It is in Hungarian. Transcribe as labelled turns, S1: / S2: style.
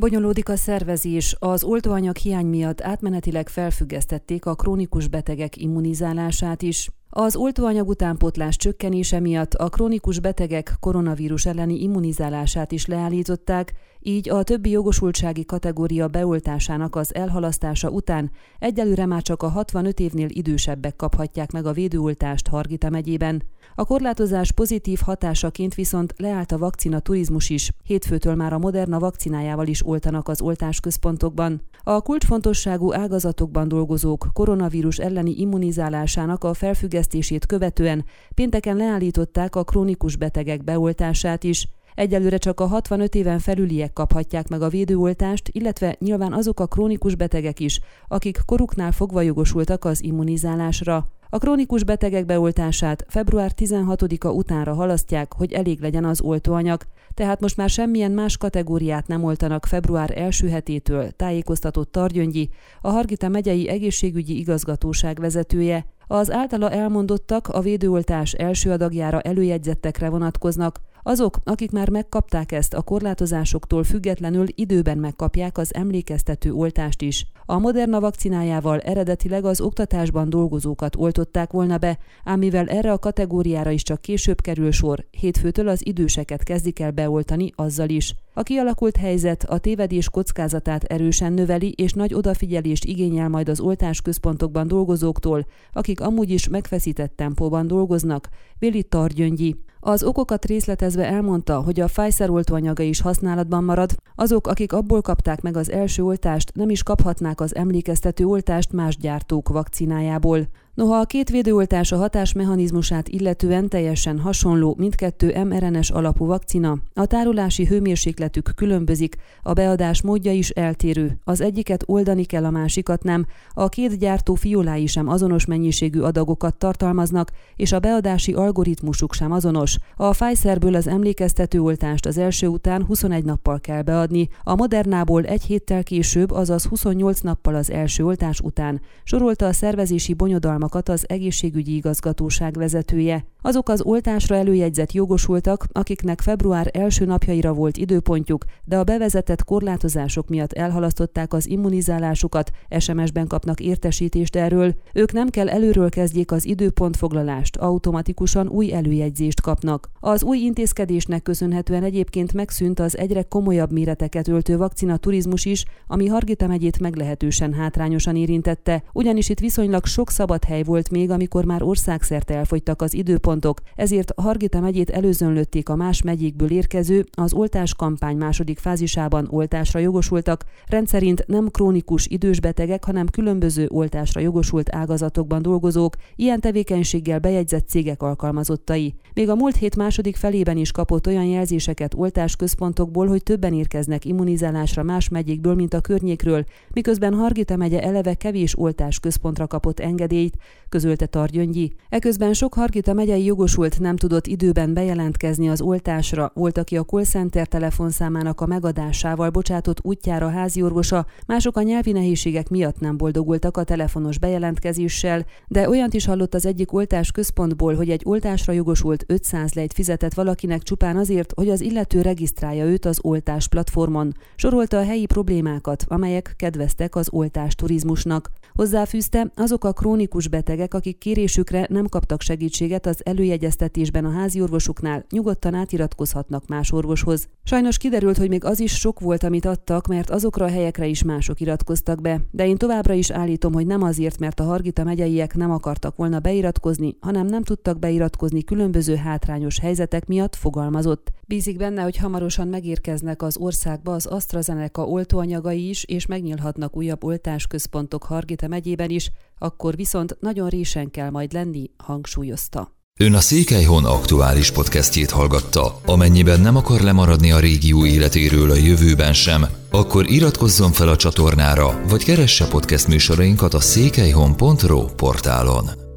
S1: Bonyolódik a szervezés. Az oltóanyag hiány miatt átmenetileg felfüggesztették a krónikus betegek immunizálását is. Az oltóanyag utánpótlás csökkenése miatt a krónikus betegek koronavírus elleni immunizálását is leállították, így a többi jogosultsági kategória beoltásának az elhalasztása után egyelőre már csak a 65 évnél idősebbek kaphatják meg a védőoltást Hargita megyében. A korlátozás pozitív hatásaként viszont leállt a vakcina turizmus is. Hétfőtől már a Moderna vakcinájával is oltanak az oltásközpontokban. A kulcsfontosságú ágazatokban dolgozók koronavírus elleni immunizálásának a felfüggesztését követően pénteken leállították a krónikus betegek beoltását is. Egyelőre csak a 65 éven felüliek kaphatják meg a védőoltást, illetve nyilván azok a krónikus betegek is, akik koruknál fogva jogosultak az immunizálásra. A krónikus betegek beoltását február 16-a utánra halasztják, hogy elég legyen az oltóanyag, tehát most már semmilyen más kategóriát nem oltanak február első hetétől, tájékoztatott Targyöngyi, a Hargita megyei egészségügyi igazgatóság vezetője. Az általa elmondottak a védőoltás első adagjára előjegyzettekre vonatkoznak, azok, akik már megkapták ezt a korlátozásoktól függetlenül időben megkapják az emlékeztető oltást is. A Moderna vakcinájával eredetileg az oktatásban dolgozókat oltották volna be, ám mivel erre a kategóriára is csak később kerül sor, hétfőtől az időseket kezdik el beoltani azzal is. A kialakult helyzet a tévedés kockázatát erősen növeli, és nagy odafigyelést igényel majd az oltásközpontokban dolgozóktól, akik amúgy is megfeszített tempóban dolgoznak, Vili Targyöngyi. Az okokat részletezve elmondta, hogy a Pfizer oltóanyaga is használatban marad, azok, akik abból kapták meg az első oltást, nem is kaphatnák az emlékeztető oltást más gyártók vakcinájából. Noha a két védőoltás a hatásmechanizmusát illetően teljesen hasonló, mindkettő mRNS alapú vakcina, a tárolási hőmérsékletük különbözik, a beadás módja is eltérő, az egyiket oldani kell, a másikat nem, a két gyártó fiolái sem azonos mennyiségű adagokat tartalmaznak, és a beadási algoritmusuk sem azonos. A Pfizerből az emlékeztető oltást az első után 21 nappal kell beadni, a Modernából egy héttel később, azaz 28 nappal az első oltás után, sorolta a szervezési bonyodalmak tartalmakat az egészségügyi igazgatóság vezetője. Azok az oltásra előjegyzett jogosultak, akiknek február első napjaira volt időpontjuk, de a bevezetett korlátozások miatt elhalasztották az immunizálásukat, SMS-ben kapnak értesítést erről, ők nem kell előről kezdjék az időpontfoglalást, automatikusan új előjegyzést kapnak. Az új intézkedésnek köszönhetően egyébként megszűnt az egyre komolyabb méreteket öltő vakcina turizmus is, ami Hargita megyét meglehetősen hátrányosan érintette, ugyanis itt viszonylag sok szabad hely volt még, amikor már országszerte elfogytak az időpontok, ezért Hargita megyét előzönlötték a más megyékből érkező, az oltás kampány második fázisában oltásra jogosultak, rendszerint nem krónikus idős betegek, hanem különböző oltásra jogosult ágazatokban dolgozók, ilyen tevékenységgel bejegyzett cégek alkalmazottai. Még a múlt hét második felében is kapott olyan jelzéseket oltásközpontokból, hogy többen érkeznek immunizálásra más megyékből, mint a környékről, miközben Hargita megye eleve kevés oltásközpontra kapott engedélyt, közölte Targyöngyi. Eközben sok Hargita megyei jogosult nem tudott időben bejelentkezni az oltásra, volt, aki a call center telefonszámának a megadásával bocsátott útjára házi orvosa, mások a nyelvi nehézségek miatt nem boldogultak a telefonos bejelentkezéssel, de olyant is hallott az egyik oltás központból, hogy egy oltásra jogosult 500 lejt fizetett valakinek csupán azért, hogy az illető regisztrálja őt az oltás platformon. Sorolta a helyi problémákat, amelyek kedveztek az oltás turizmusnak. Hozzáfűzte, azok a krónikus betegek, akik kérésükre nem kaptak segítséget az előjegyeztetésben a házi orvosuknál, nyugodtan átiratkozhatnak más orvoshoz. Sajnos kiderült, hogy még az is sok volt, amit adtak, mert azokra a helyekre is mások iratkoztak be, de én továbbra is állítom, hogy nem azért, mert a Hargita megyeiek nem akartak volna beiratkozni, hanem nem tudtak beiratkozni különböző hátrányos helyzetek miatt fogalmazott. Bízik benne, hogy hamarosan megérkeznek az országba az AstraZeneca oltóanyagai is, és megnyílhatnak újabb oltásközpontok Hargita megyében is, akkor viszont nagyon résen kell majd lenni, hangsúlyozta.
S2: Ön a Székelyhon aktuális podcastjét hallgatta. Amennyiben nem akar lemaradni a régió életéről a jövőben sem, akkor iratkozzon fel a csatornára, vagy keresse podcast műsorainkat a székelyhon.pro portálon.